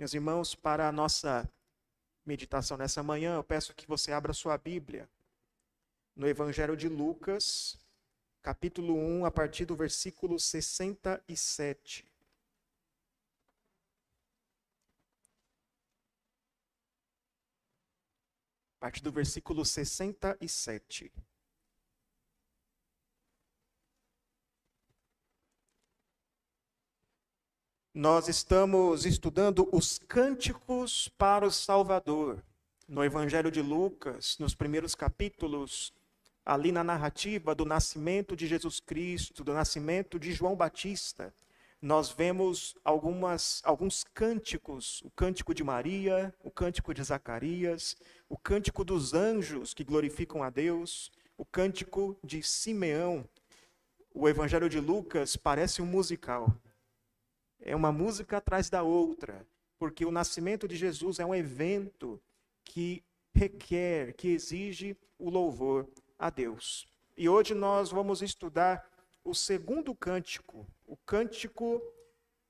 Meus irmãos, para a nossa meditação nessa manhã, eu peço que você abra sua Bíblia no Evangelho de Lucas, capítulo 1, a partir do versículo 67. A partir do versículo 67. Nós estamos estudando os cânticos para o Salvador. No Evangelho de Lucas, nos primeiros capítulos, ali na narrativa do nascimento de Jesus Cristo, do nascimento de João Batista, nós vemos algumas, alguns cânticos: o cântico de Maria, o cântico de Zacarias, o cântico dos anjos que glorificam a Deus, o cântico de Simeão. O Evangelho de Lucas parece um musical é uma música atrás da outra, porque o nascimento de Jesus é um evento que requer, que exige o louvor a Deus. E hoje nós vamos estudar o segundo cântico, o cântico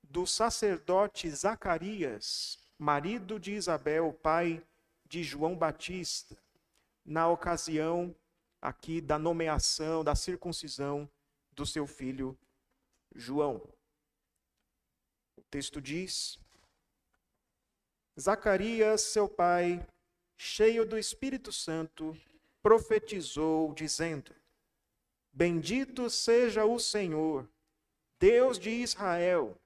do sacerdote Zacarias, marido de Isabel, pai de João Batista, na ocasião aqui da nomeação, da circuncisão do seu filho João texto diz: Zacarias, seu pai, cheio do Espírito Santo, profetizou, dizendo: Bendito seja o Senhor, Deus de Israel,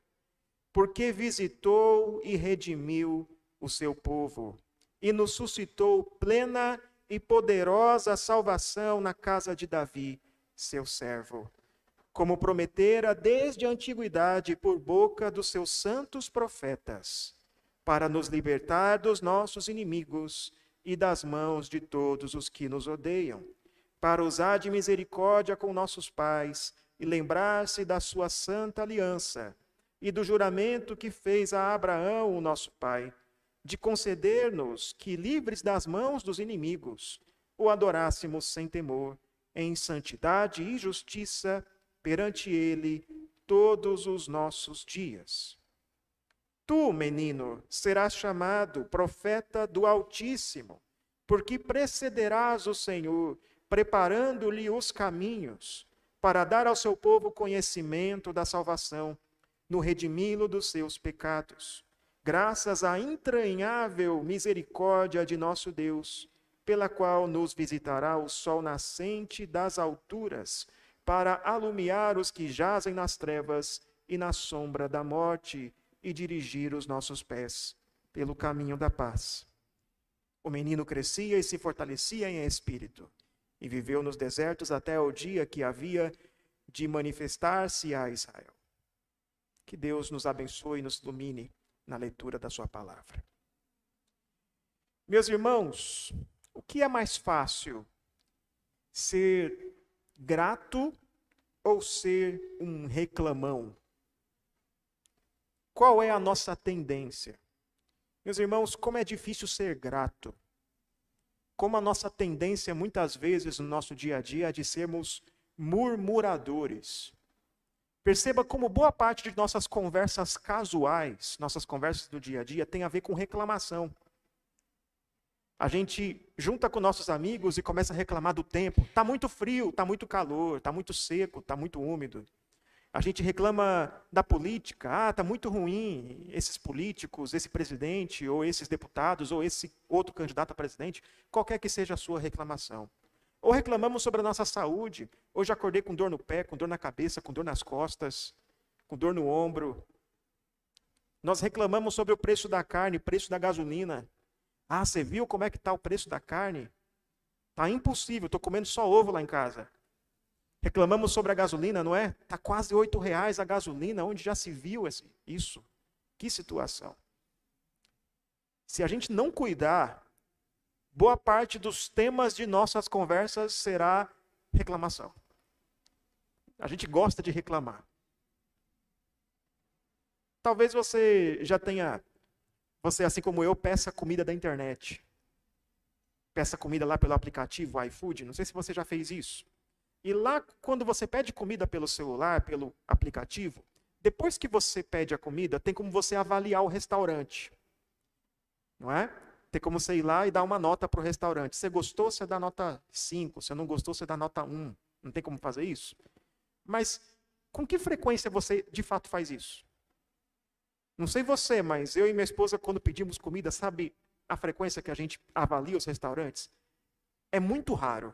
porque visitou e redimiu o seu povo e nos suscitou plena e poderosa salvação na casa de Davi, seu servo como prometera desde a antiguidade por boca dos seus santos profetas, para nos libertar dos nossos inimigos e das mãos de todos os que nos odeiam, para usar de misericórdia com nossos pais e lembrar-se da sua santa aliança e do juramento que fez a Abraão, o nosso pai, de conceder-nos que, livres das mãos dos inimigos, o adorássemos sem temor, em santidade e justiça perante ele todos os nossos dias. Tu, menino, serás chamado profeta do Altíssimo, porque precederás o Senhor, preparando-lhe os caminhos, para dar ao seu povo conhecimento da salvação, no redimi-lo dos seus pecados, graças à entranhável misericórdia de nosso Deus, pela qual nos visitará o sol nascente das alturas, para alumiar os que jazem nas trevas e na sombra da morte e dirigir os nossos pés pelo caminho da paz. O menino crescia e se fortalecia em espírito, e viveu nos desertos até o dia que havia de manifestar-se a Israel. Que Deus nos abençoe e nos ilumine na leitura da Sua palavra. Meus irmãos, o que é mais fácil? Ser grato ou ser um reclamão? Qual é a nossa tendência? Meus irmãos, como é difícil ser grato. Como a nossa tendência, muitas vezes, no nosso dia a dia, é de sermos murmuradores. Perceba como boa parte de nossas conversas casuais, nossas conversas do dia a dia, tem a ver com reclamação. A gente junta com nossos amigos e começa a reclamar do tempo. Está muito frio, está muito calor, está muito seco, está muito úmido. A gente reclama da política. Ah, está muito ruim esses políticos, esse presidente, ou esses deputados, ou esse outro candidato a presidente, qualquer que seja a sua reclamação. Ou reclamamos sobre a nossa saúde. Hoje acordei com dor no pé, com dor na cabeça, com dor nas costas, com dor no ombro. Nós reclamamos sobre o preço da carne, preço da gasolina. Ah, você viu como é que está o preço da carne? Está impossível, estou comendo só ovo lá em casa. Reclamamos sobre a gasolina, não é? Está quase oito reais a gasolina, onde já se viu isso? Que situação. Se a gente não cuidar, boa parte dos temas de nossas conversas será reclamação. A gente gosta de reclamar. Talvez você já tenha você, assim como eu, peça comida da internet. Peça comida lá pelo aplicativo iFood. Não sei se você já fez isso. E lá, quando você pede comida pelo celular, pelo aplicativo, depois que você pede a comida, tem como você avaliar o restaurante. não é? Tem como você ir lá e dar uma nota para o restaurante. Você gostou, você dá nota 5. Se não gostou, você dá nota 1. Não tem como fazer isso? Mas com que frequência você de fato faz isso? Não sei você, mas eu e minha esposa, quando pedimos comida, sabe a frequência que a gente avalia os restaurantes? É muito raro.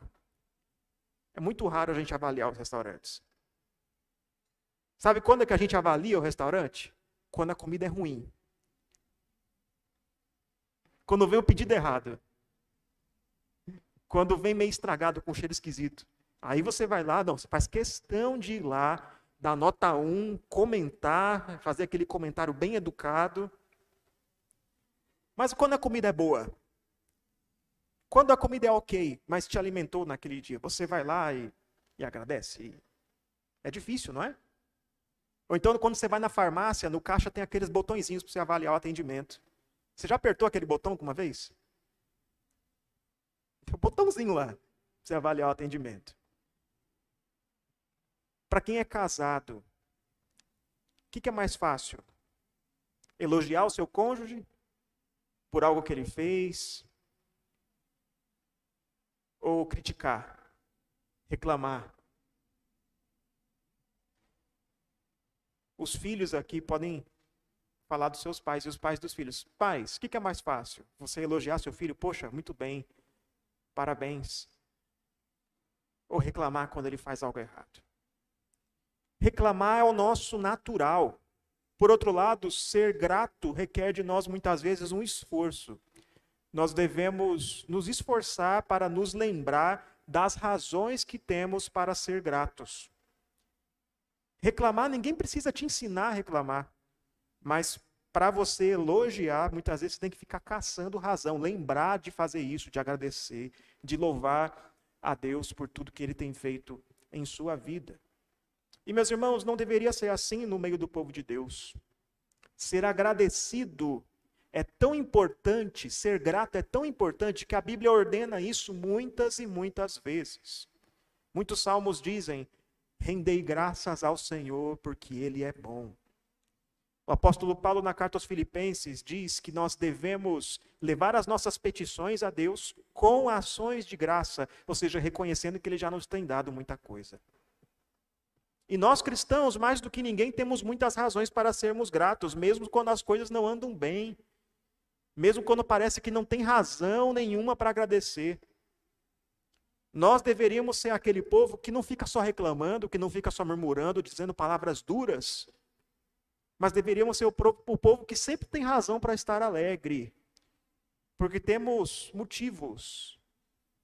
É muito raro a gente avaliar os restaurantes. Sabe quando é que a gente avalia o restaurante? Quando a comida é ruim. Quando vem o pedido errado. Quando vem meio estragado, com cheiro esquisito. Aí você vai lá, não, você faz questão de ir lá, dar nota 1, comentar, fazer aquele comentário bem educado. Mas quando a comida é boa, quando a comida é ok, mas te alimentou naquele dia, você vai lá e, e agradece? É difícil, não é? Ou então, quando você vai na farmácia, no caixa tem aqueles botõezinhos para você avaliar o atendimento. Você já apertou aquele botão alguma vez? Tem um botãozinho lá para você avaliar o atendimento. Para quem é casado, o que, que é mais fácil? Elogiar o seu cônjuge por algo que ele fez? Ou criticar, reclamar? Os filhos aqui podem falar dos seus pais e os pais dos filhos. Pais, o que, que é mais fácil? Você elogiar seu filho? Poxa, muito bem, parabéns. Ou reclamar quando ele faz algo errado? Reclamar é o nosso natural. Por outro lado, ser grato requer de nós muitas vezes um esforço. Nós devemos nos esforçar para nos lembrar das razões que temos para ser gratos. Reclamar, ninguém precisa te ensinar a reclamar. Mas para você elogiar, muitas vezes você tem que ficar caçando razão, lembrar de fazer isso, de agradecer, de louvar a Deus por tudo que ele tem feito em sua vida. E, meus irmãos, não deveria ser assim no meio do povo de Deus. Ser agradecido é tão importante, ser grato é tão importante que a Bíblia ordena isso muitas e muitas vezes. Muitos salmos dizem: rendei graças ao Senhor porque Ele é bom. O apóstolo Paulo, na carta aos Filipenses, diz que nós devemos levar as nossas petições a Deus com ações de graça, ou seja, reconhecendo que Ele já nos tem dado muita coisa. E nós cristãos, mais do que ninguém, temos muitas razões para sermos gratos, mesmo quando as coisas não andam bem, mesmo quando parece que não tem razão nenhuma para agradecer. Nós deveríamos ser aquele povo que não fica só reclamando, que não fica só murmurando, dizendo palavras duras, mas deveríamos ser o, povo que sempre tem razão para estar alegre, porque temos motivos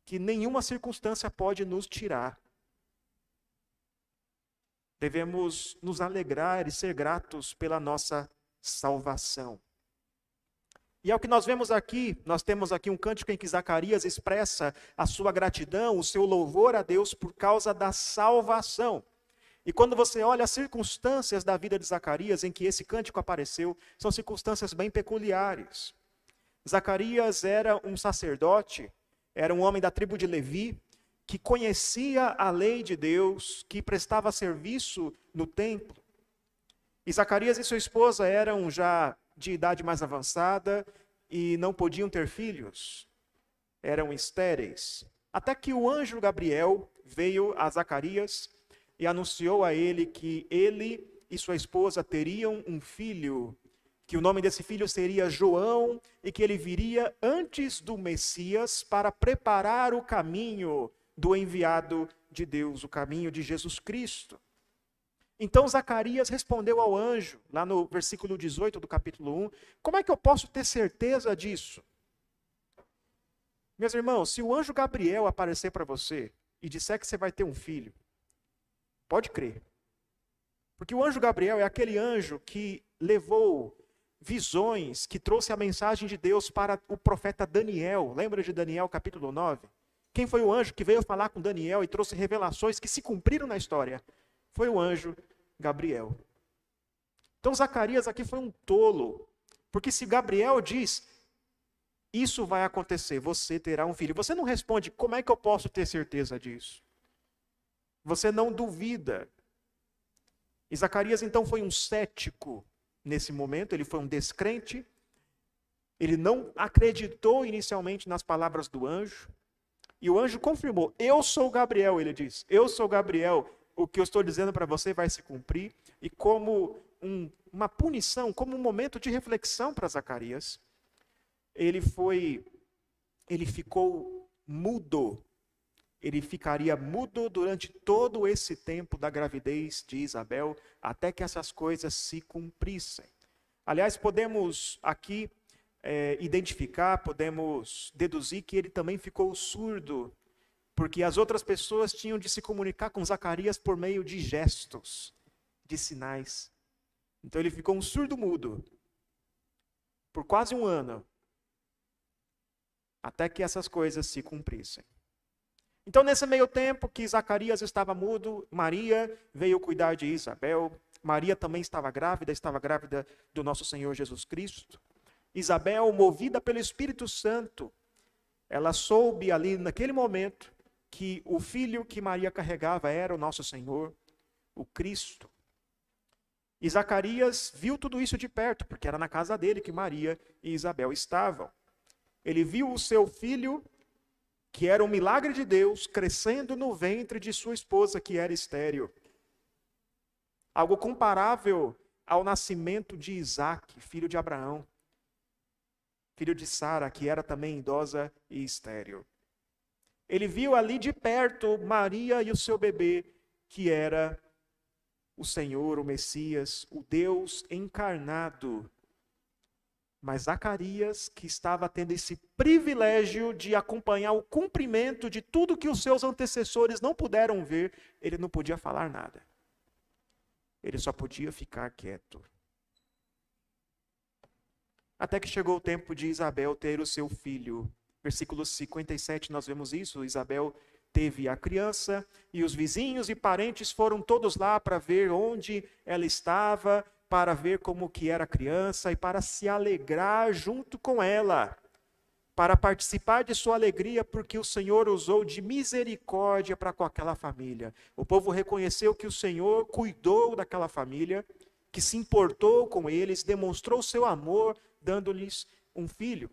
que nenhuma circunstância pode nos tirar. Devemos nos alegrar e ser gratos pela nossa salvação. E é o que nós vemos aqui, nós temos aqui um cântico em que Zacarias expressa a sua gratidão, o seu louvor a Deus por causa da salvação. E quando você olha as circunstâncias da vida de Zacarias em que esse cântico apareceu, são circunstâncias bem peculiares. Zacarias era um sacerdote, era um homem da tribo de Levi, que conhecia a lei de Deus, que prestava serviço no templo. E Zacarias e sua esposa eram já de idade mais avançada e não podiam ter filhos, eram estéreis. Até que o anjo Gabriel veio a Zacarias e anunciou a ele que ele e sua esposa teriam um filho, que o nome desse filho seria João e que ele viria antes do Messias para preparar o caminho do enviado de Deus, o caminho de Jesus Cristo. Então Zacarias respondeu ao anjo, lá no versículo 18 do capítulo 1, como é que eu posso ter certeza disso? Meus irmãos, se o anjo Gabriel aparecer para você e disser que você vai ter um filho, pode crer. Porque o anjo Gabriel é aquele anjo que levou visões, que trouxe a mensagem de Deus para o profeta Daniel. Lembra de Daniel capítulo 9? Quem foi o anjo que veio falar com Daniel e trouxe revelações que se cumpriram na história? Foi o anjo Gabriel. Então Zacarias aqui foi um tolo, porque se Gabriel diz, isso vai acontecer, você terá um filho. Você não responde, como é que eu posso ter certeza disso? Você não duvida. E Zacarias então foi um cético nesse momento, ele foi um descrente. Ele não acreditou inicialmente nas palavras do anjo. E o anjo confirmou: Eu sou Gabriel, ele diz. Eu sou Gabriel. O que eu estou dizendo para você vai se cumprir. E como um, uma punição, como um momento de reflexão para Zacarias, ele foi, ele ficou mudo. Ele ficaria mudo durante todo esse tempo da gravidez de Isabel, até que essas coisas se cumprissem. Aliás, podemos aqui é, identificar, podemos deduzir que ele também ficou surdo, porque as outras pessoas tinham de se comunicar com Zacarias por meio de gestos, de sinais. Então ele ficou um surdo-mudo por quase um ano, até que essas coisas se cumprissem. Então, nesse meio tempo que Zacarias estava mudo, Maria veio cuidar de Isabel. Maria também estava grávida, estava grávida do nosso Senhor Jesus Cristo. Isabel, movida pelo Espírito Santo, ela soube ali naquele momento que o filho que Maria carregava era o nosso Senhor, o Cristo. E Zacarias viu tudo isso de perto, porque era na casa dele que Maria e Isabel estavam. Ele viu o seu filho, que era um milagre de Deus, crescendo no ventre de sua esposa, que era estéril. Algo comparável ao nascimento de Isaac, filho de Abraão filho de Sara, que era também idosa e estéril. Ele viu ali de perto Maria e o seu bebê, que era o Senhor, o Messias, o Deus encarnado. Mas Zacarias, que estava tendo esse privilégio de acompanhar o cumprimento de tudo que os seus antecessores não puderam ver, ele não podia falar nada. Ele só podia ficar quieto. Até que chegou o tempo de Isabel ter o seu filho. Versículo 57, nós vemos isso. Isabel teve a criança e os vizinhos e parentes foram todos lá para ver onde ela estava, para ver como que era a criança e para se alegrar junto com ela, para participar de sua alegria, porque o Senhor usou de misericórdia para com aquela família. O povo reconheceu que o Senhor cuidou daquela família, que se importou com eles, demonstrou seu amor dando-lhes um filho.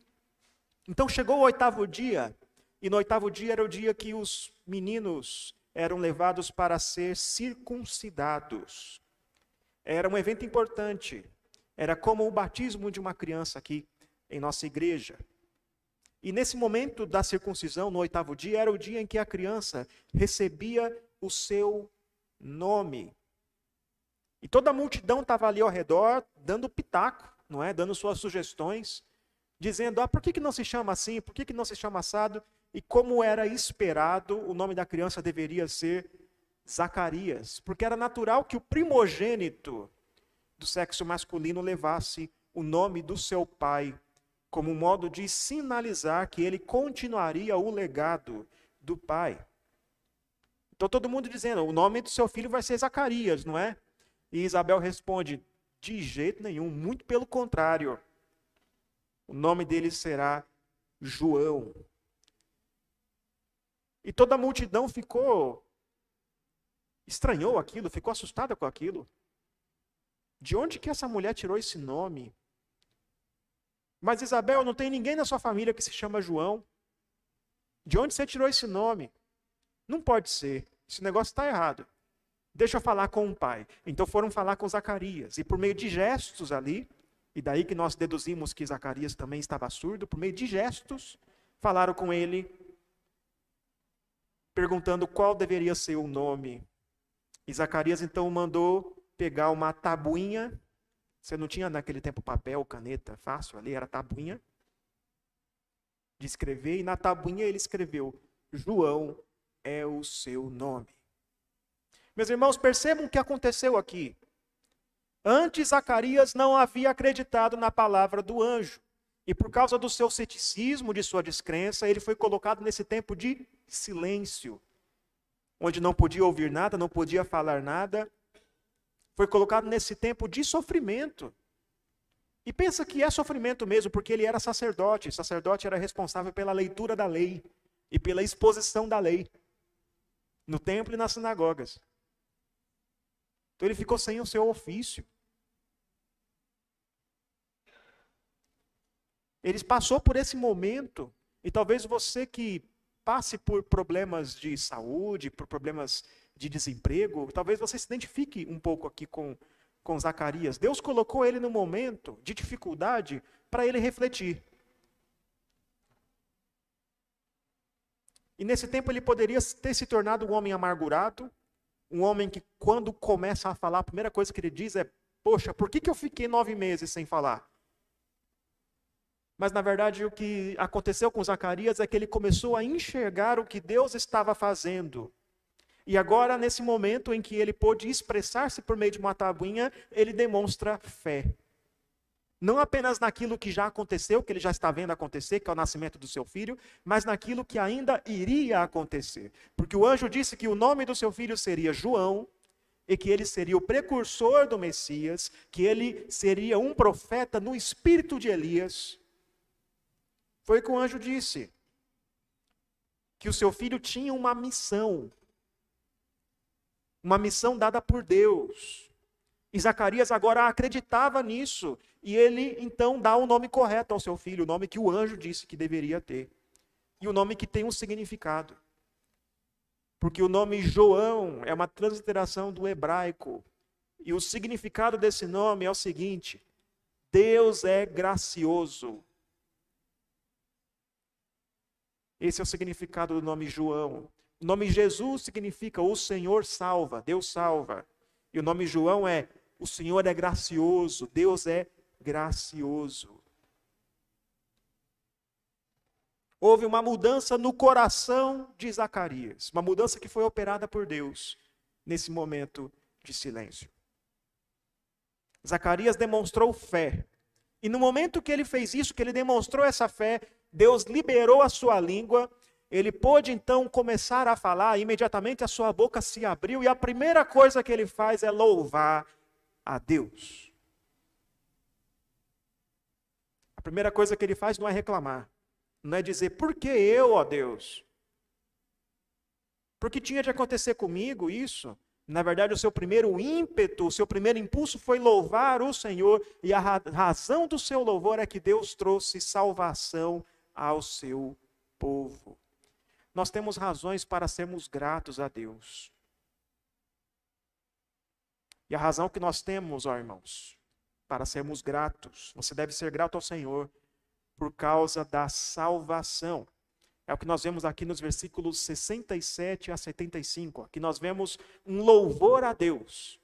Então chegou o oitavo dia, e no oitavo dia era o dia que os meninos eram levados para ser circuncidados. Era um evento importante. Era como o batismo de uma criança aqui em nossa igreja. E nesse momento da circuncisão, no oitavo dia, era o dia em que a criança recebia o seu nome. E toda a multidão estava ali ao redor, dando pitaco não é? Dando suas sugestões, dizendo: ah, por que, que não se chama assim? Por que, que não se chama assado? E como era esperado, o nome da criança deveria ser Zacarias, porque era natural que o primogênito do sexo masculino levasse o nome do seu pai, como um modo de sinalizar que ele continuaria o legado do pai. Então todo mundo dizendo: o nome do seu filho vai ser Zacarias, não é? E Isabel responde: de jeito nenhum, muito pelo contrário. O nome dele será João. E toda a multidão ficou estranhou aquilo, ficou assustada com aquilo. De onde que essa mulher tirou esse nome? Mas Isabel, não tem ninguém na sua família que se chama João. De onde você tirou esse nome? Não pode ser. Esse negócio está errado. Deixa eu falar com o pai. Então foram falar com Zacarias. E por meio de gestos ali, e daí que nós deduzimos que Zacarias também estava surdo, por meio de gestos, falaram com ele, perguntando qual deveria ser o nome. E Zacarias então mandou pegar uma tabuinha. Você não tinha naquele tempo papel, caneta, fácil ali, era tabuinha. De escrever, e na tabuinha ele escreveu: João é o seu nome. Meus irmãos, percebam o que aconteceu aqui. Antes, Zacarias não havia acreditado na palavra do anjo. E por causa do seu ceticismo, de sua descrença, ele foi colocado nesse tempo de silêncio, onde não podia ouvir nada, não podia falar nada. Foi colocado nesse tempo de sofrimento. E pensa que é sofrimento mesmo, porque ele era sacerdote. sacerdote era responsável pela leitura da lei e pela exposição da lei no templo e nas sinagogas. Então ele ficou sem o seu ofício. Ele passou por esse momento, e talvez você que passe por problemas de saúde, por problemas de desemprego, talvez você se identifique um pouco aqui com, com Zacarias. Deus colocou ele no momento de dificuldade para ele refletir. E nesse tempo ele poderia ter se tornado um homem amargurado, um homem que, quando começa a falar, a primeira coisa que ele diz é: Poxa, por que, que eu fiquei nove meses sem falar? Mas na verdade o que aconteceu com Zacarias é que ele começou a enxergar o que Deus estava fazendo. E agora, nesse momento em que ele pôde expressar-se por meio de uma tabuinha, ele demonstra fé. Não apenas naquilo que já aconteceu, que ele já está vendo acontecer, que é o nascimento do seu filho, mas naquilo que ainda iria acontecer. Porque o anjo disse que o nome do seu filho seria João, e que ele seria o precursor do Messias, que ele seria um profeta no espírito de Elias. Foi o que o anjo disse. Que o seu filho tinha uma missão. Uma missão dada por Deus. E Zacarias agora acreditava nisso. E ele então dá o nome correto ao seu filho, o nome que o anjo disse que deveria ter. E o nome que tem um significado. Porque o nome João é uma transliteração do hebraico. E o significado desse nome é o seguinte: Deus é gracioso. Esse é o significado do nome João. O nome Jesus significa o Senhor salva, Deus salva. E o nome João é o Senhor é gracioso, Deus é gracioso. Houve uma mudança no coração de Zacarias, uma mudança que foi operada por Deus nesse momento de silêncio. Zacarias demonstrou fé. E no momento que ele fez isso, que ele demonstrou essa fé, Deus liberou a sua língua, ele pôde então começar a falar, imediatamente a sua boca se abriu e a primeira coisa que ele faz é louvar a Deus. A primeira coisa que ele faz não é reclamar, não é dizer, por que eu, ó Deus? Porque tinha de acontecer comigo isso. Na verdade, o seu primeiro ímpeto, o seu primeiro impulso foi louvar o Senhor, e a razão do seu louvor é que Deus trouxe salvação ao seu povo. Nós temos razões para sermos gratos a Deus. E a razão que nós temos, ó irmãos, para sermos gratos, você deve ser grato ao Senhor por causa da salvação. É o que nós vemos aqui nos versículos 67 a 75. Aqui nós vemos um louvor a Deus.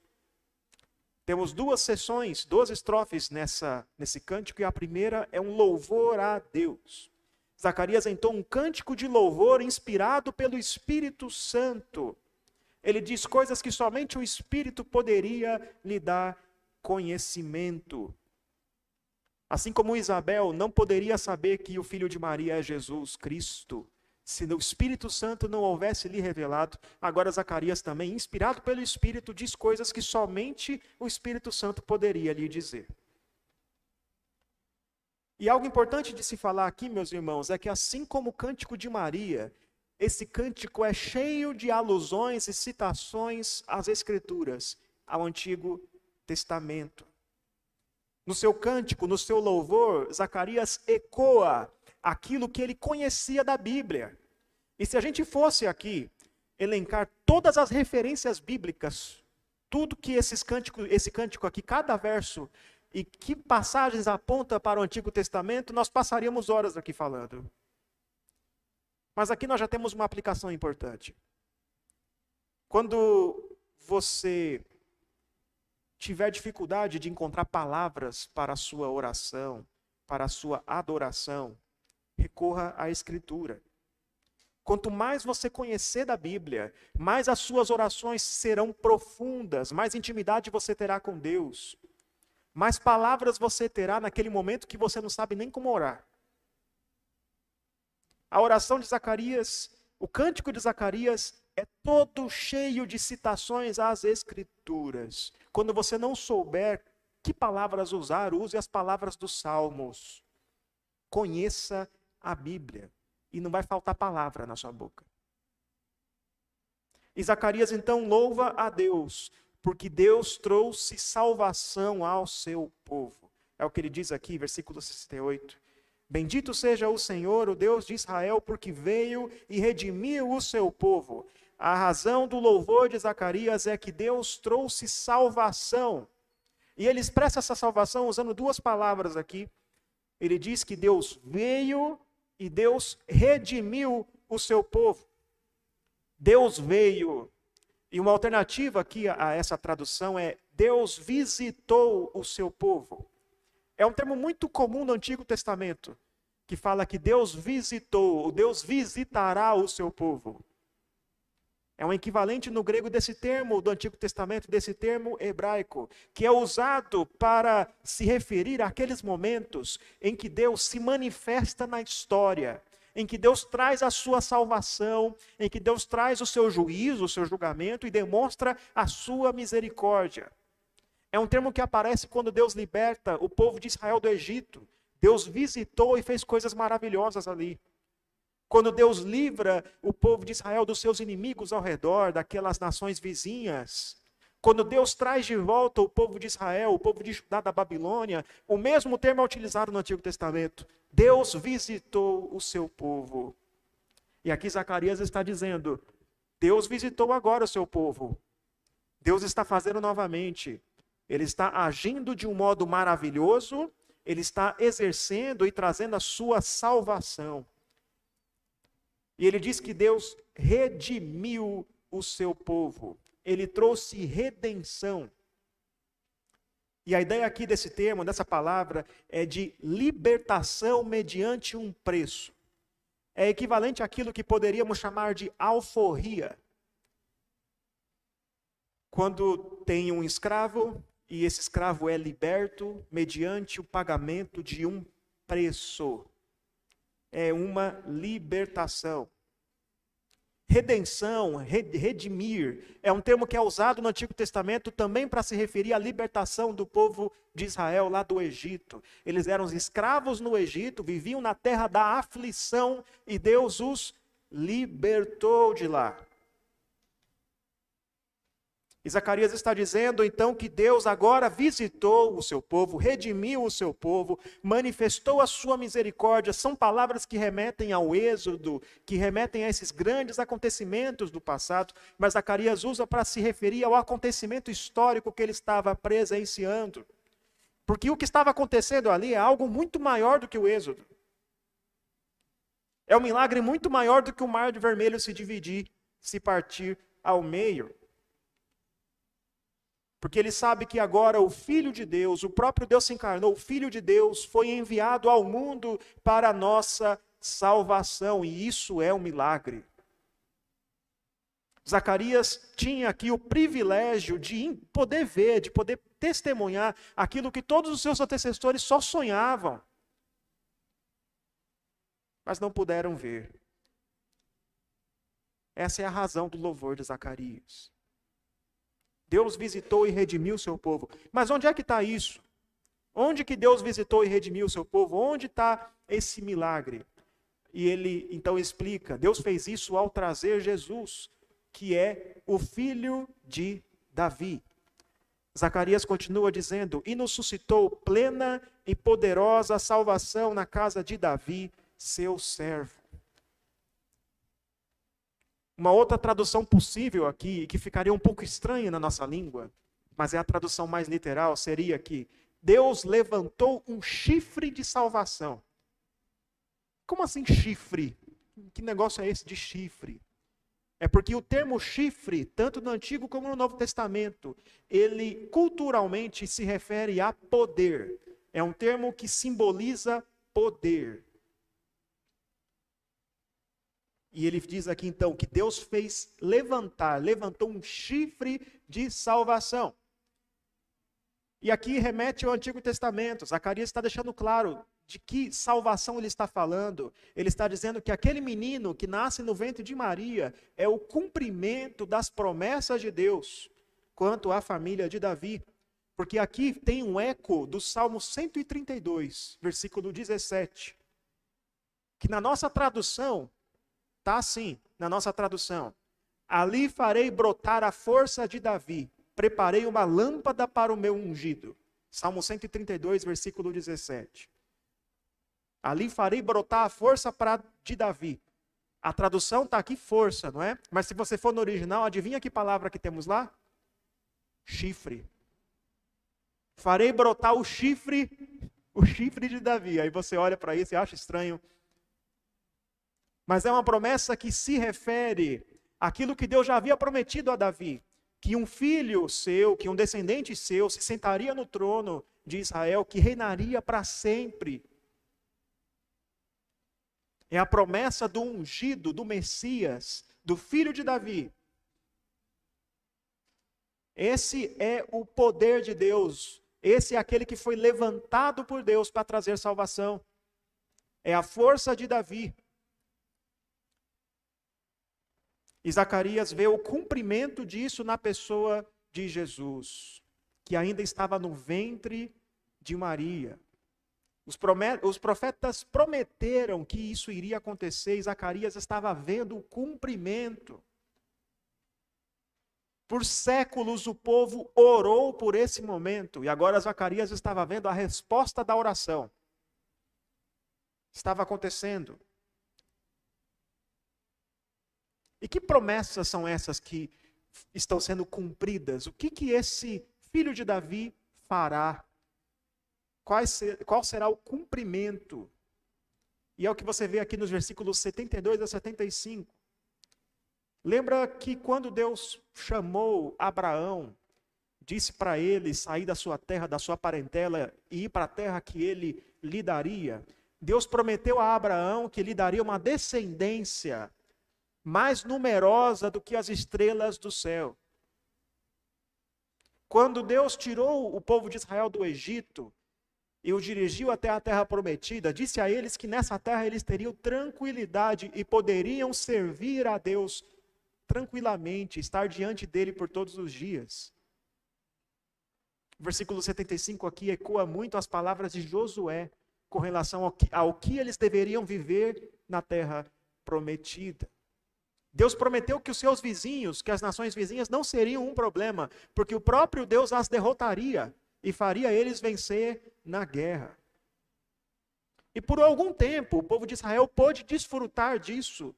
Temos duas sessões, duas estrofes nessa, nesse cântico, e a primeira é um louvor a Deus. Zacarias entrou um cântico de louvor inspirado pelo Espírito Santo. Ele diz coisas que somente o Espírito poderia lhe dar conhecimento. Assim como Isabel não poderia saber que o filho de Maria é Jesus Cristo, se o Espírito Santo não houvesse lhe revelado, agora Zacarias também, inspirado pelo Espírito, diz coisas que somente o Espírito Santo poderia lhe dizer. E algo importante de se falar aqui, meus irmãos, é que assim como o cântico de Maria, esse cântico é cheio de alusões e citações às Escrituras, ao Antigo Testamento. No seu cântico, no seu louvor, Zacarias ecoa aquilo que ele conhecia da Bíblia. E se a gente fosse aqui elencar todas as referências bíblicas, tudo que esses cântico, esse cântico aqui, cada verso e que passagens aponta para o Antigo Testamento, nós passaríamos horas aqui falando. Mas aqui nós já temos uma aplicação importante. Quando você tiver dificuldade de encontrar palavras para a sua oração, para a sua adoração, recorra à Escritura. Quanto mais você conhecer da Bíblia, mais as suas orações serão profundas, mais intimidade você terá com Deus, mais palavras você terá naquele momento que você não sabe nem como orar. A oração de Zacarias, o cântico de Zacarias é todo cheio de citações às Escrituras. Quando você não souber que palavras usar, use as palavras dos Salmos. Conheça a Bíblia e não vai faltar palavra na sua boca. E Zacarias então louva a Deus, porque Deus trouxe salvação ao seu povo. É o que ele diz aqui, versículo 68. Bendito seja o Senhor, o Deus de Israel, porque veio e redimiu o seu povo. A razão do louvor de Zacarias é que Deus trouxe salvação. E ele expressa essa salvação usando duas palavras aqui. Ele diz que Deus veio e Deus redimiu o seu povo. Deus veio. E uma alternativa aqui a essa tradução é Deus visitou o seu povo. É um termo muito comum no Antigo Testamento, que fala que Deus visitou, Deus visitará o seu povo. É um equivalente no grego desse termo do Antigo Testamento, desse termo hebraico, que é usado para se referir àqueles momentos em que Deus se manifesta na história, em que Deus traz a sua salvação, em que Deus traz o seu juízo, o seu julgamento e demonstra a sua misericórdia. É um termo que aparece quando Deus liberta o povo de Israel do Egito. Deus visitou e fez coisas maravilhosas ali. Quando Deus livra o povo de Israel dos seus inimigos ao redor, daquelas nações vizinhas. Quando Deus traz de volta o povo de Israel, o povo de Judá da Babilônia, o mesmo termo é utilizado no Antigo Testamento. Deus visitou o seu povo. E aqui Zacarias está dizendo: Deus visitou agora o seu povo. Deus está fazendo novamente. Ele está agindo de um modo maravilhoso, ele está exercendo e trazendo a sua salvação. E ele diz que Deus redimiu o seu povo. Ele trouxe redenção. E a ideia aqui desse termo, dessa palavra, é de libertação mediante um preço. É equivalente àquilo que poderíamos chamar de alforria. Quando tem um escravo e esse escravo é liberto mediante o pagamento de um preço é uma libertação. Redenção, redimir, é um termo que é usado no Antigo Testamento também para se referir à libertação do povo de Israel lá do Egito. Eles eram escravos no Egito, viviam na terra da aflição e Deus os libertou de lá. E Zacarias está dizendo então que Deus agora visitou o seu povo, redimiu o seu povo, manifestou a sua misericórdia. São palavras que remetem ao êxodo, que remetem a esses grandes acontecimentos do passado, mas Zacarias usa para se referir ao acontecimento histórico que ele estava presenciando. Porque o que estava acontecendo ali é algo muito maior do que o êxodo. É um milagre muito maior do que o mar de vermelho se dividir, se partir ao meio. Porque ele sabe que agora o Filho de Deus, o próprio Deus se encarnou, o Filho de Deus foi enviado ao mundo para a nossa salvação, e isso é um milagre. Zacarias tinha aqui o privilégio de poder ver, de poder testemunhar aquilo que todos os seus antecessores só sonhavam, mas não puderam ver. Essa é a razão do louvor de Zacarias. Deus visitou e redimiu o seu povo. Mas onde é que está isso? Onde que Deus visitou e redimiu o seu povo? Onde está esse milagre? E ele então explica: Deus fez isso ao trazer Jesus, que é o filho de Davi. Zacarias continua dizendo: E nos suscitou plena e poderosa salvação na casa de Davi, seu servo. Uma outra tradução possível aqui, que ficaria um pouco estranha na nossa língua, mas é a tradução mais literal, seria que Deus levantou um chifre de salvação. Como assim chifre? Que negócio é esse de chifre? É porque o termo chifre, tanto no Antigo como no Novo Testamento, ele culturalmente se refere a poder. É um termo que simboliza poder. E ele diz aqui então que Deus fez levantar, levantou um chifre de salvação. E aqui remete ao Antigo Testamento. Zacarias está deixando claro de que salvação ele está falando. Ele está dizendo que aquele menino que nasce no ventre de Maria é o cumprimento das promessas de Deus quanto à família de Davi. Porque aqui tem um eco do Salmo 132, versículo 17. Que na nossa tradução Está assim na nossa tradução. Ali farei brotar a força de Davi. Preparei uma lâmpada para o meu ungido. Salmo 132, versículo 17. Ali farei brotar a força pra, de Davi. A tradução está aqui força, não é? Mas se você for no original, adivinha que palavra que temos lá? Chifre. Farei brotar o chifre, o chifre de Davi. Aí você olha para isso e acha estranho. Mas é uma promessa que se refere àquilo que Deus já havia prometido a Davi, que um filho seu, que um descendente seu se sentaria no trono de Israel, que reinaria para sempre. É a promessa do ungido, do Messias, do filho de Davi. Esse é o poder de Deus. Esse é aquele que foi levantado por Deus para trazer salvação. É a força de Davi. E Zacarias vê o cumprimento disso na pessoa de Jesus, que ainda estava no ventre de Maria. Os, os profetas prometeram que isso iria acontecer e Zacarias estava vendo o cumprimento. Por séculos o povo orou por esse momento e agora Zacarias estava vendo a resposta da oração. Estava acontecendo. E que promessas são essas que estão sendo cumpridas? O que que esse filho de Davi fará qual será o cumprimento. E é o que você vê aqui nos versículos 72 a 75. Lembra que quando Deus chamou Abraão, disse para ele sair da sua terra, da sua parentela e ir para a terra que ele lhe daria. Deus prometeu a Abraão que lhe daria uma descendência mais numerosa do que as estrelas do céu. Quando Deus tirou o povo de Israel do Egito, e o dirigiu até a terra prometida, disse a eles que nessa terra eles teriam tranquilidade e poderiam servir a Deus tranquilamente, estar diante dele por todos os dias. O versículo 75 aqui ecoa muito as palavras de Josué com relação ao que, ao que eles deveriam viver na terra prometida. Deus prometeu que os seus vizinhos, que as nações vizinhas não seriam um problema, porque o próprio Deus as derrotaria e faria eles vencer na guerra. E por algum tempo o povo de Israel pôde desfrutar disso.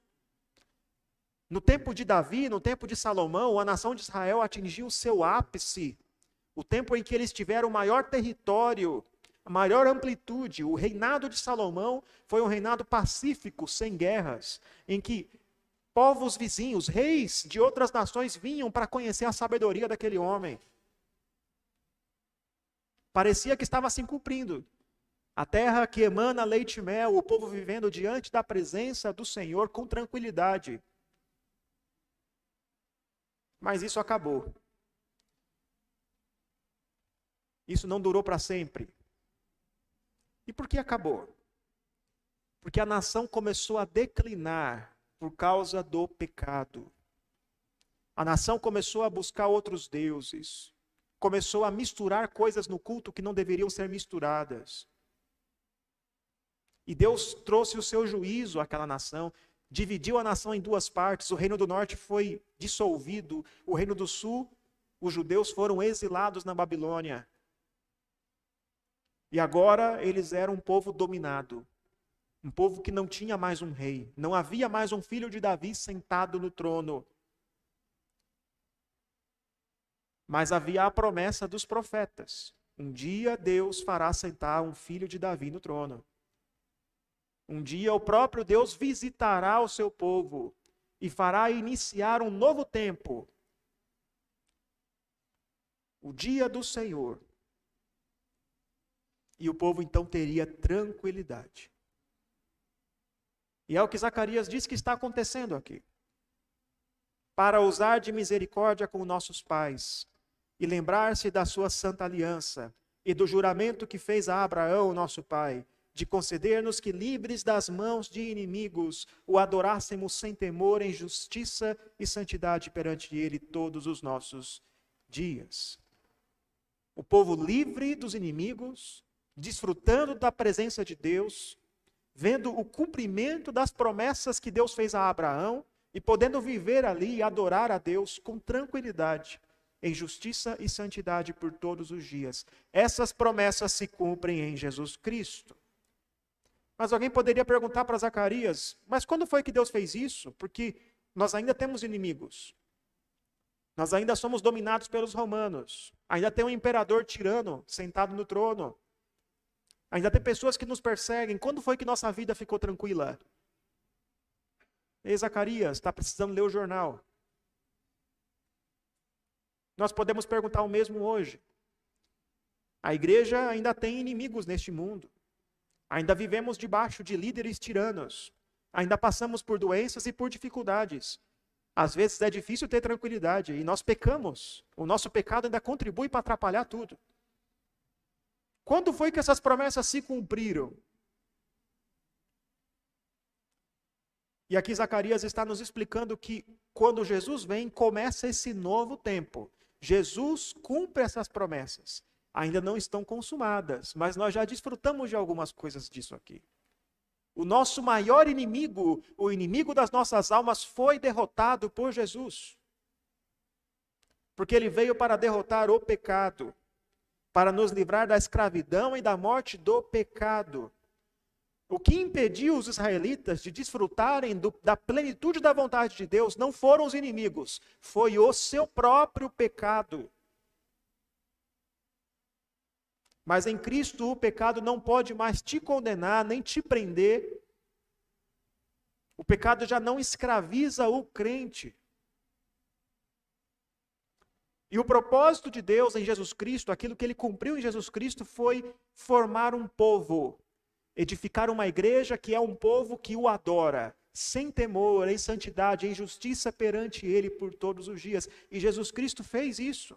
No tempo de Davi, no tempo de Salomão, a nação de Israel atingiu o seu ápice, o tempo em que eles tiveram o maior território, a maior amplitude. O reinado de Salomão foi um reinado pacífico, sem guerras, em que povos vizinhos, reis de outras nações vinham para conhecer a sabedoria daquele homem. Parecia que estava se cumprindo. A terra que emana leite e mel, o povo vivendo diante da presença do Senhor com tranquilidade. Mas isso acabou. Isso não durou para sempre. E por que acabou? Porque a nação começou a declinar por causa do pecado. A nação começou a buscar outros deuses começou a misturar coisas no culto que não deveriam ser misturadas. E Deus trouxe o seu juízo àquela nação, dividiu a nação em duas partes. O reino do norte foi dissolvido, o reino do sul, os judeus foram exilados na Babilônia. E agora eles eram um povo dominado, um povo que não tinha mais um rei, não havia mais um filho de Davi sentado no trono. Mas havia a promessa dos profetas: um dia Deus fará sentar um filho de Davi no trono. Um dia o próprio Deus visitará o seu povo e fará iniciar um novo tempo. O dia do Senhor. E o povo então teria tranquilidade. E é o que Zacarias diz que está acontecendo aqui. Para usar de misericórdia com nossos pais, e lembrar-se da sua santa aliança e do juramento que fez a Abraão, nosso pai, de conceder-nos que, livres das mãos de inimigos, o adorássemos sem temor, em justiça e santidade perante Ele todos os nossos dias. O povo livre dos inimigos, desfrutando da presença de Deus, vendo o cumprimento das promessas que Deus fez a Abraão e podendo viver ali e adorar a Deus com tranquilidade em justiça e santidade por todos os dias. Essas promessas se cumprem em Jesus Cristo. Mas alguém poderia perguntar para Zacarias: mas quando foi que Deus fez isso? Porque nós ainda temos inimigos. Nós ainda somos dominados pelos romanos. Ainda tem um imperador tirano sentado no trono. Ainda tem pessoas que nos perseguem. Quando foi que nossa vida ficou tranquila? Ei, Zacarias, está precisando ler o jornal. Nós podemos perguntar o mesmo hoje. A igreja ainda tem inimigos neste mundo. Ainda vivemos debaixo de líderes tiranos. Ainda passamos por doenças e por dificuldades. Às vezes é difícil ter tranquilidade e nós pecamos. O nosso pecado ainda contribui para atrapalhar tudo. Quando foi que essas promessas se cumpriram? E aqui Zacarias está nos explicando que quando Jesus vem, começa esse novo tempo. Jesus cumpre essas promessas. Ainda não estão consumadas, mas nós já desfrutamos de algumas coisas disso aqui. O nosso maior inimigo, o inimigo das nossas almas, foi derrotado por Jesus. Porque ele veio para derrotar o pecado, para nos livrar da escravidão e da morte do pecado. O que impediu os israelitas de desfrutarem do, da plenitude da vontade de Deus não foram os inimigos, foi o seu próprio pecado. Mas em Cristo o pecado não pode mais te condenar, nem te prender. O pecado já não escraviza o crente. E o propósito de Deus em Jesus Cristo, aquilo que ele cumpriu em Jesus Cristo, foi formar um povo, edificar uma igreja que é um povo que o adora, sem temor, em santidade, em justiça perante ele por todos os dias. E Jesus Cristo fez isso.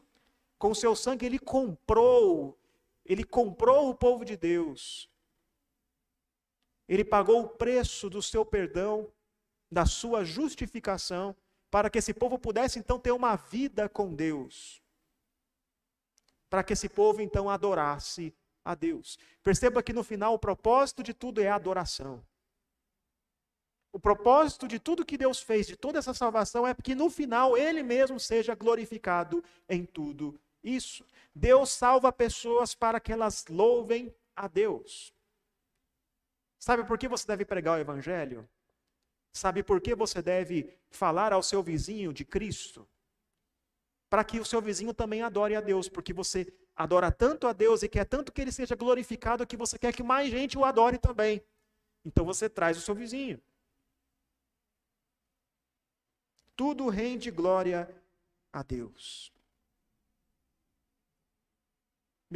Com seu sangue, ele comprou ele comprou o povo de Deus. Ele pagou o preço do seu perdão, da sua justificação, para que esse povo pudesse então ter uma vida com Deus. Para que esse povo então adorasse a Deus. Perceba que no final o propósito de tudo é a adoração. O propósito de tudo que Deus fez, de toda essa salvação, é que no final Ele mesmo seja glorificado em tudo isso. Deus salva pessoas para que elas louvem a Deus. Sabe por que você deve pregar o Evangelho? Sabe por que você deve falar ao seu vizinho de Cristo? Para que o seu vizinho também adore a Deus, porque você adora tanto a Deus e quer tanto que ele seja glorificado que você quer que mais gente o adore também. Então você traz o seu vizinho. Tudo rende glória a Deus.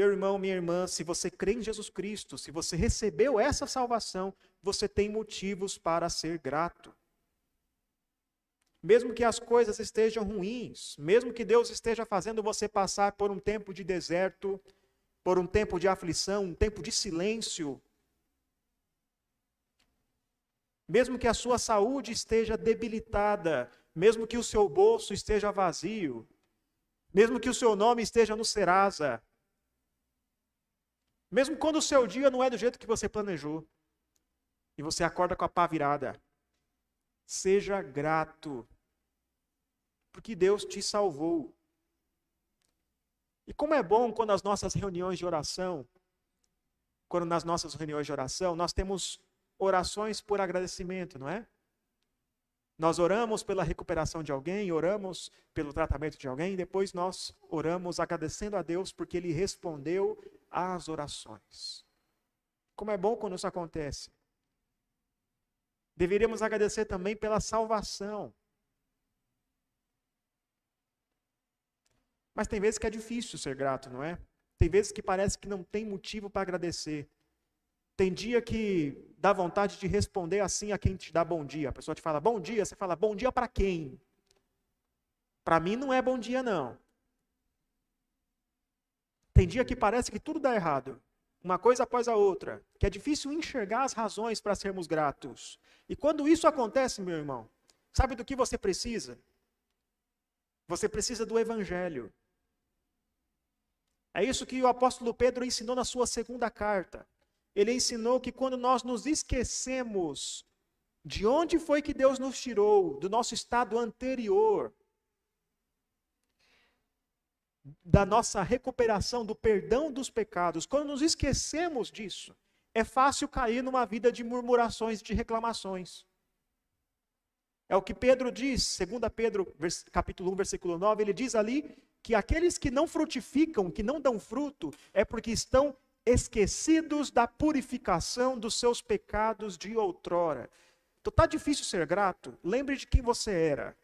Meu irmão, minha irmã, se você crê em Jesus Cristo, se você recebeu essa salvação, você tem motivos para ser grato. Mesmo que as coisas estejam ruins, mesmo que Deus esteja fazendo você passar por um tempo de deserto, por um tempo de aflição, um tempo de silêncio, mesmo que a sua saúde esteja debilitada, mesmo que o seu bolso esteja vazio, mesmo que o seu nome esteja no Serasa, mesmo quando o seu dia não é do jeito que você planejou. E você acorda com a pá virada. Seja grato. Porque Deus te salvou. E como é bom quando as nossas reuniões de oração, quando nas nossas reuniões de oração, nós temos orações por agradecimento, não é? Nós oramos pela recuperação de alguém, oramos pelo tratamento de alguém, depois nós oramos agradecendo a Deus porque Ele respondeu às orações. Como é bom quando isso acontece. Deveríamos agradecer também pela salvação. Mas tem vezes que é difícil ser grato, não é? Tem vezes que parece que não tem motivo para agradecer. Tem dia que dá vontade de responder assim a quem te dá bom dia. A pessoa te fala bom dia, você fala bom dia para quem? Para mim não é bom dia, não. Tem dia que parece que tudo dá errado, uma coisa após a outra, que é difícil enxergar as razões para sermos gratos. E quando isso acontece, meu irmão, sabe do que você precisa? Você precisa do Evangelho. É isso que o apóstolo Pedro ensinou na sua segunda carta ele ensinou que quando nós nos esquecemos de onde foi que Deus nos tirou, do nosso estado anterior, da nossa recuperação, do perdão dos pecados, quando nos esquecemos disso é fácil cair numa vida de murmurações, de reclamações. É o que Pedro diz, 2 Pedro, capítulo 1, versículo 9, ele diz ali que aqueles que não frutificam, que não dão fruto, é porque estão esquecidos da purificação dos seus pecados de outrora. Então tá difícil ser grato? Lembre de quem você era.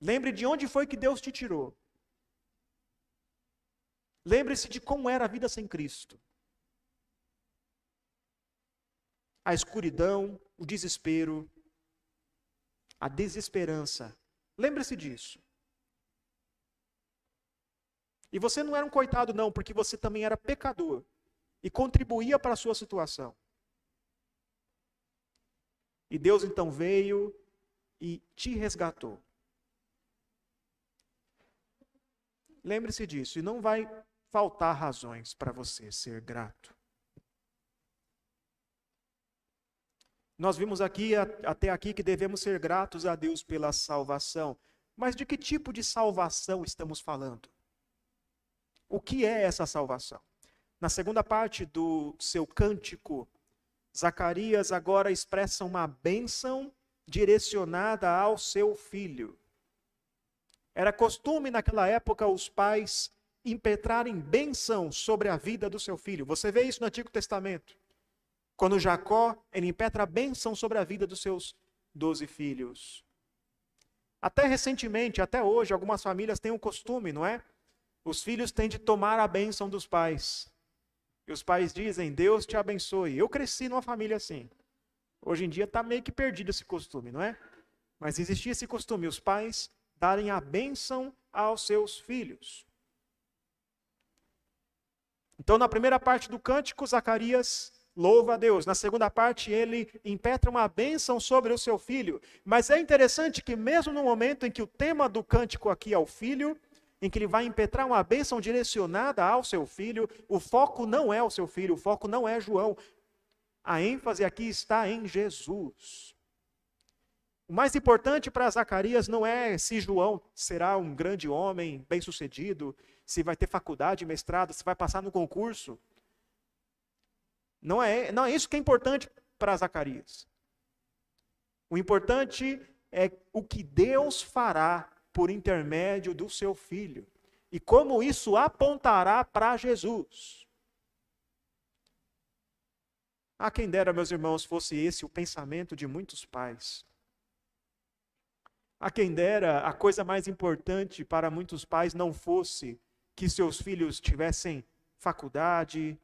Lembre de onde foi que Deus te tirou. Lembre-se de como era a vida sem Cristo. A escuridão, o desespero, a desesperança. Lembre-se disso. E você não era um coitado, não, porque você também era pecador e contribuía para a sua situação. E Deus então veio e te resgatou. Lembre-se disso, e não vai faltar razões para você ser grato. Nós vimos aqui até aqui que devemos ser gratos a Deus pela salvação. Mas de que tipo de salvação estamos falando? O que é essa salvação? Na segunda parte do seu cântico, Zacarias agora expressa uma bênção direcionada ao seu filho. Era costume naquela época os pais impetrarem bênção sobre a vida do seu filho. Você vê isso no Antigo Testamento. Quando Jacó, ele impetra a bênção sobre a vida dos seus doze filhos. Até recentemente, até hoje, algumas famílias têm o um costume, não é? Os filhos têm de tomar a bênção dos pais. E os pais dizem, Deus te abençoe. Eu cresci numa família assim. Hoje em dia está meio que perdido esse costume, não é? Mas existia esse costume, os pais darem a bênção aos seus filhos. Então, na primeira parte do cântico, Zacarias louva a Deus. Na segunda parte, ele impetra uma bênção sobre o seu filho. Mas é interessante que, mesmo no momento em que o tema do cântico aqui é o filho, em que ele vai impetrar uma bênção direcionada ao seu filho, o foco não é o seu filho, o foco não é João. A ênfase aqui está em Jesus. O mais importante para Zacarias não é se João será um grande homem, bem-sucedido, se vai ter faculdade, mestrado, se vai passar no concurso. Não é, não é isso que é importante para Zacarias. O importante é o que Deus fará por intermédio do seu filho e como isso apontará para Jesus. A quem dera, meus irmãos, fosse esse o pensamento de muitos pais. A quem dera a coisa mais importante para muitos pais não fosse que seus filhos tivessem faculdade,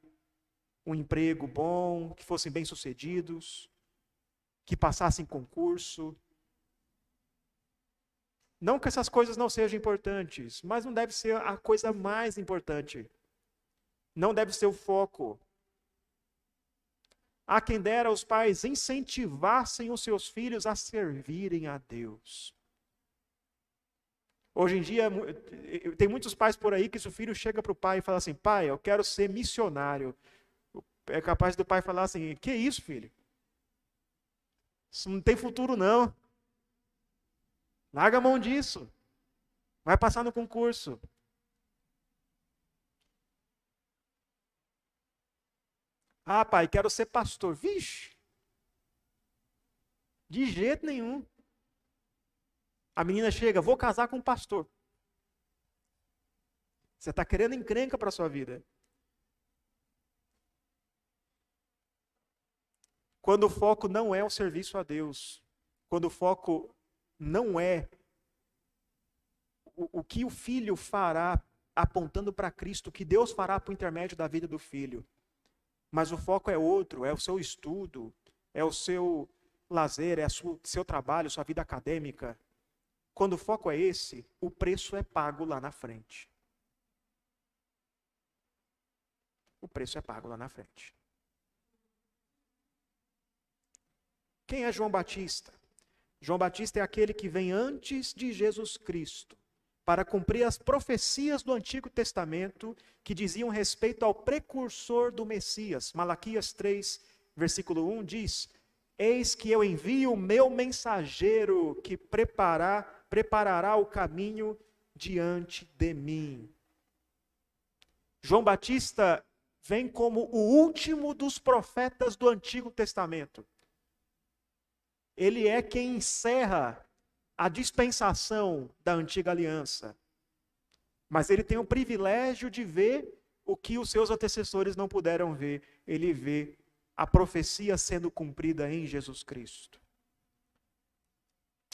um emprego bom, que fossem bem-sucedidos, que passassem concurso. Não que essas coisas não sejam importantes, mas não deve ser a coisa mais importante. Não deve ser o foco. Há quem dera os pais incentivassem os seus filhos a servirem a Deus. Hoje em dia, tem muitos pais por aí que se o filho chega para o pai e fala assim: pai, eu quero ser missionário é capaz do pai falar assim: Que isso, filho? Isso não tem futuro, não. Larga a mão disso. Vai passar no concurso. Ah, pai, quero ser pastor. Vixe! De jeito nenhum. A menina chega, vou casar com um pastor. Você está querendo encrenca para a sua vida. Quando o foco não é o serviço a Deus, quando o foco não é o, o que o filho fará apontando para Cristo, o que Deus fará por intermédio da vida do filho, mas o foco é outro, é o seu estudo, é o seu lazer, é o seu trabalho, sua vida acadêmica. Quando o foco é esse, o preço é pago lá na frente. O preço é pago lá na frente. Quem é João Batista? João Batista é aquele que vem antes de Jesus Cristo para cumprir as profecias do Antigo Testamento que diziam respeito ao precursor do Messias. Malaquias 3, versículo 1 diz: Eis que eu envio o meu mensageiro que preparar, preparará o caminho diante de mim. João Batista vem como o último dos profetas do Antigo Testamento. Ele é quem encerra a dispensação da antiga aliança. Mas ele tem o privilégio de ver o que os seus antecessores não puderam ver. Ele vê a profecia sendo cumprida em Jesus Cristo.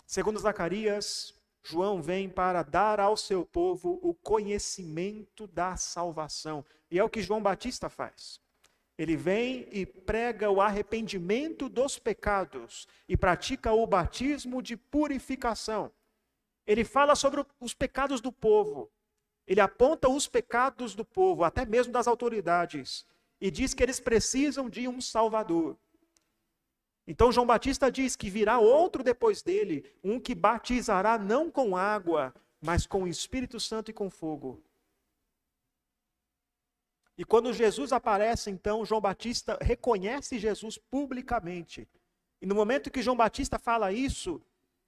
Segundo Zacarias, João vem para dar ao seu povo o conhecimento da salvação. E é o que João Batista faz. Ele vem e prega o arrependimento dos pecados e pratica o batismo de purificação. Ele fala sobre os pecados do povo. Ele aponta os pecados do povo, até mesmo das autoridades, e diz que eles precisam de um Salvador. Então João Batista diz que virá outro depois dele, um que batizará não com água, mas com o Espírito Santo e com fogo. E quando Jesus aparece, então, João Batista reconhece Jesus publicamente. E no momento que João Batista fala isso,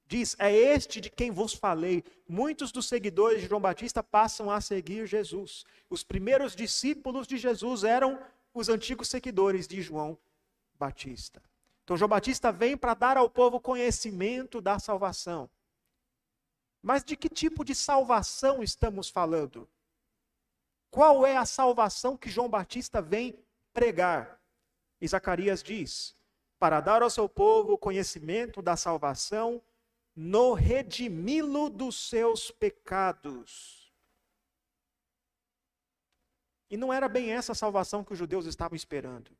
diz: É este de quem vos falei. Muitos dos seguidores de João Batista passam a seguir Jesus. Os primeiros discípulos de Jesus eram os antigos seguidores de João Batista. Então, João Batista vem para dar ao povo conhecimento da salvação. Mas de que tipo de salvação estamos falando? Qual é a salvação que João Batista vem pregar? E Zacarias diz: para dar ao seu povo o conhecimento da salvação, no redimi-lo dos seus pecados. E não era bem essa salvação que os judeus estavam esperando.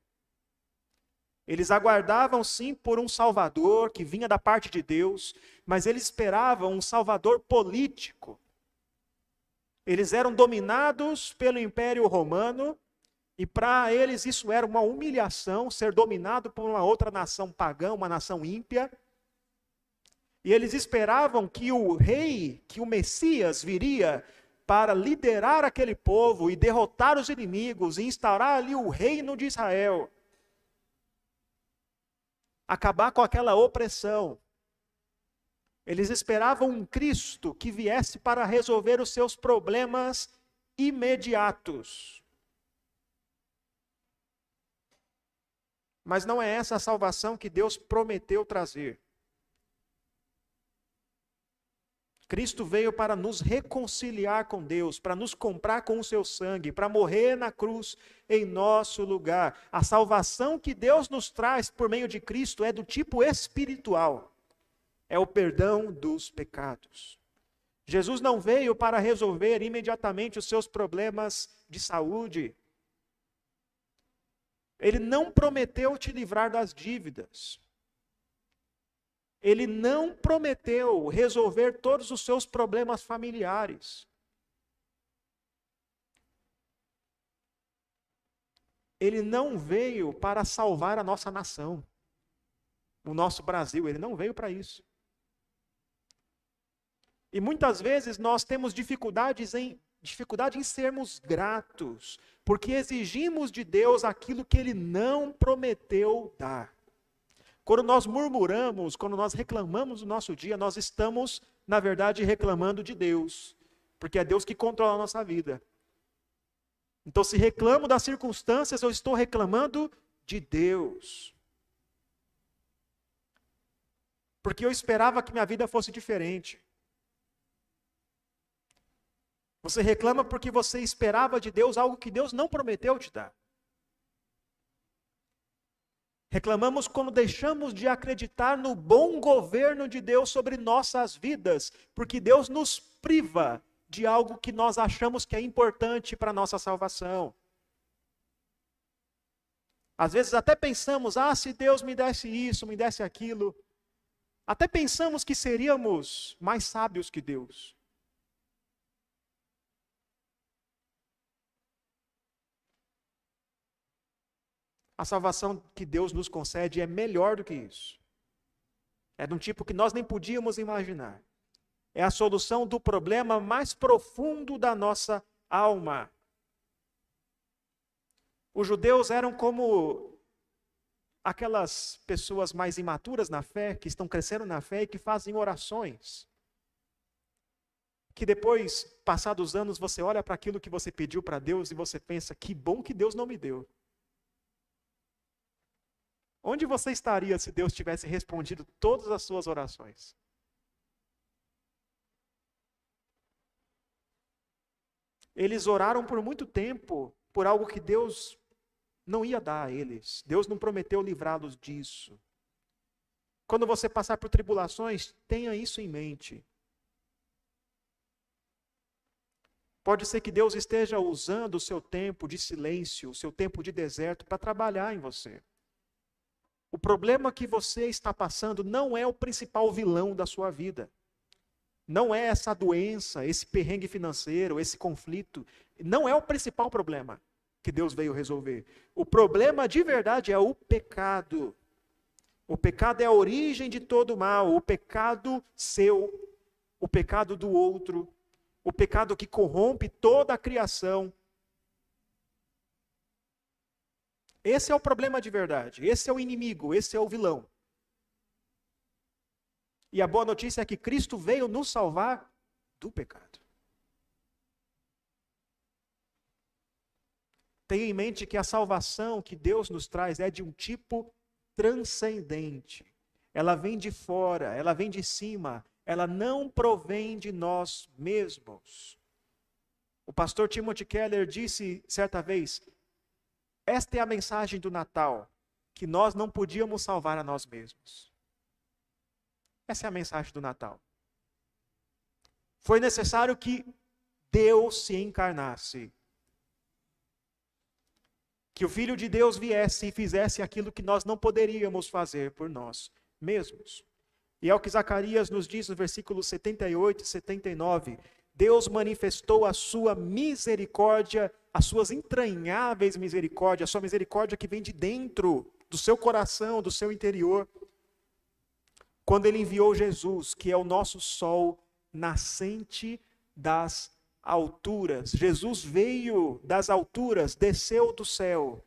Eles aguardavam sim por um Salvador que vinha da parte de Deus, mas eles esperavam um Salvador político. Eles eram dominados pelo Império Romano, e para eles isso era uma humilhação, ser dominado por uma outra nação pagã, uma nação ímpia. E eles esperavam que o rei, que o Messias viria para liderar aquele povo e derrotar os inimigos e instaurar ali o reino de Israel acabar com aquela opressão. Eles esperavam um Cristo que viesse para resolver os seus problemas imediatos. Mas não é essa a salvação que Deus prometeu trazer. Cristo veio para nos reconciliar com Deus, para nos comprar com o seu sangue, para morrer na cruz em nosso lugar. A salvação que Deus nos traz por meio de Cristo é do tipo espiritual. É o perdão dos pecados. Jesus não veio para resolver imediatamente os seus problemas de saúde. Ele não prometeu te livrar das dívidas ele não prometeu resolver todos os seus problemas familiares. Ele não veio para salvar a nossa nação, o nosso Brasil, ele não veio para isso. E muitas vezes nós temos dificuldades em dificuldade em sermos gratos, porque exigimos de Deus aquilo que ele não prometeu dar. Quando nós murmuramos, quando nós reclamamos do nosso dia, nós estamos, na verdade, reclamando de Deus, porque é Deus que controla a nossa vida. Então, se reclamo das circunstâncias, eu estou reclamando de Deus. Porque eu esperava que minha vida fosse diferente. Você reclama porque você esperava de Deus algo que Deus não prometeu te dar. Reclamamos quando deixamos de acreditar no bom governo de Deus sobre nossas vidas, porque Deus nos priva de algo que nós achamos que é importante para a nossa salvação. Às vezes até pensamos, ah, se Deus me desse isso, me desse aquilo. Até pensamos que seríamos mais sábios que Deus. A salvação que Deus nos concede é melhor do que isso. É de um tipo que nós nem podíamos imaginar. É a solução do problema mais profundo da nossa alma. Os judeus eram como aquelas pessoas mais imaturas na fé, que estão crescendo na fé e que fazem orações. que depois, passados os anos, você olha para aquilo que você pediu para Deus e você pensa: que bom que Deus não me deu. Onde você estaria se Deus tivesse respondido todas as suas orações? Eles oraram por muito tempo por algo que Deus não ia dar a eles. Deus não prometeu livrá-los disso. Quando você passar por tribulações, tenha isso em mente. Pode ser que Deus esteja usando o seu tempo de silêncio, o seu tempo de deserto, para trabalhar em você. O problema que você está passando não é o principal vilão da sua vida. Não é essa doença, esse perrengue financeiro, esse conflito. Não é o principal problema que Deus veio resolver. O problema de verdade é o pecado. O pecado é a origem de todo mal. O pecado seu, o pecado do outro, o pecado que corrompe toda a criação. Esse é o problema de verdade. Esse é o inimigo, esse é o vilão. E a boa notícia é que Cristo veio nos salvar do pecado. Tenha em mente que a salvação que Deus nos traz é de um tipo transcendente. Ela vem de fora, ela vem de cima, ela não provém de nós mesmos. O pastor Timothy Keller disse certa vez: esta é a mensagem do Natal, que nós não podíamos salvar a nós mesmos. Essa é a mensagem do Natal. Foi necessário que Deus se encarnasse. Que o Filho de Deus viesse e fizesse aquilo que nós não poderíamos fazer por nós mesmos. E é o que Zacarias nos diz no versículo 78 e 79. Deus manifestou a sua misericórdia, as suas entranháveis misericórdias, a sua misericórdia que vem de dentro do seu coração, do seu interior quando ele enviou Jesus, que é o nosso sol nascente das alturas. Jesus veio das alturas, desceu do céu.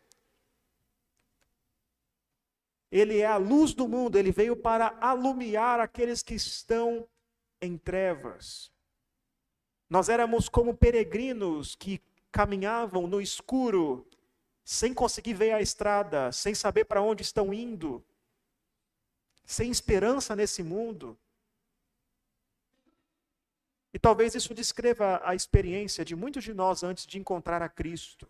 Ele é a luz do mundo, ele veio para alumiar aqueles que estão em trevas. Nós éramos como peregrinos que caminhavam no escuro, sem conseguir ver a estrada, sem saber para onde estão indo sem esperança nesse mundo. E talvez isso descreva a experiência de muitos de nós antes de encontrar a Cristo.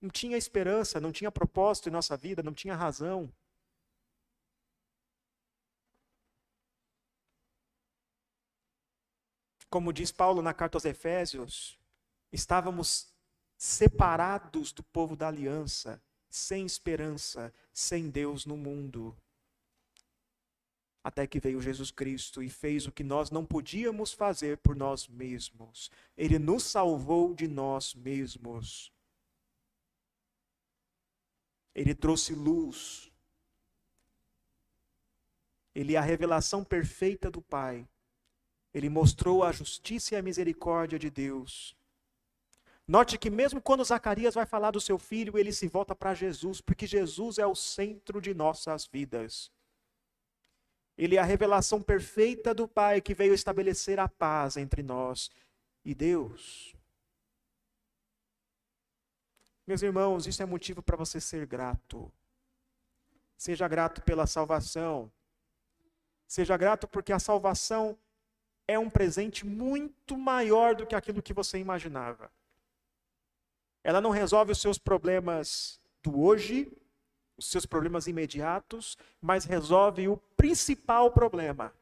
Não tinha esperança, não tinha propósito em nossa vida, não tinha razão. Como diz Paulo na carta aos Efésios, estávamos separados do povo da aliança, sem esperança, sem Deus no mundo até que veio Jesus Cristo e fez o que nós não podíamos fazer por nós mesmos. Ele nos salvou de nós mesmos. Ele trouxe luz. Ele é a revelação perfeita do Pai. Ele mostrou a justiça e a misericórdia de Deus. Note que, mesmo quando Zacarias vai falar do seu filho, ele se volta para Jesus, porque Jesus é o centro de nossas vidas. Ele é a revelação perfeita do Pai que veio estabelecer a paz entre nós e Deus. Meus irmãos, isso é motivo para você ser grato. Seja grato pela salvação. Seja grato porque a salvação é um presente muito maior do que aquilo que você imaginava. Ela não resolve os seus problemas do hoje, os seus problemas imediatos, mas resolve o principal problema,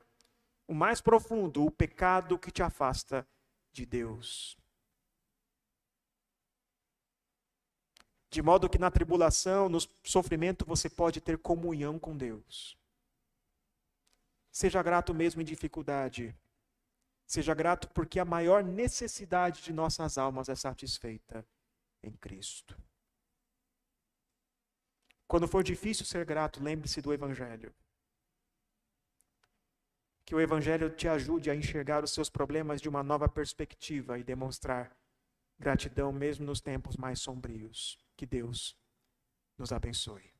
o mais profundo, o pecado que te afasta de Deus. De modo que na tribulação, no sofrimento, você pode ter comunhão com Deus. Seja grato mesmo em dificuldade. Seja grato porque a maior necessidade de nossas almas é satisfeita em Cristo. Quando for difícil ser grato, lembre-se do Evangelho. Que o Evangelho te ajude a enxergar os seus problemas de uma nova perspectiva e demonstrar gratidão mesmo nos tempos mais sombrios. Que Deus nos abençoe.